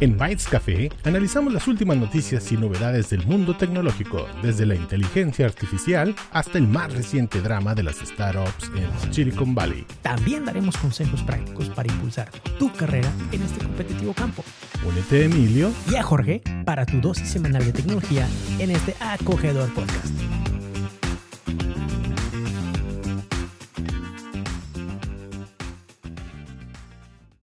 En Bytes Café analizamos las últimas noticias y novedades del mundo tecnológico, desde la inteligencia artificial hasta el más reciente drama de las startups en Silicon Valley. También daremos consejos prácticos para impulsar tu carrera en este competitivo campo. Únete a Emilio y a Jorge para tu dosis semanal de tecnología en este acogedor podcast.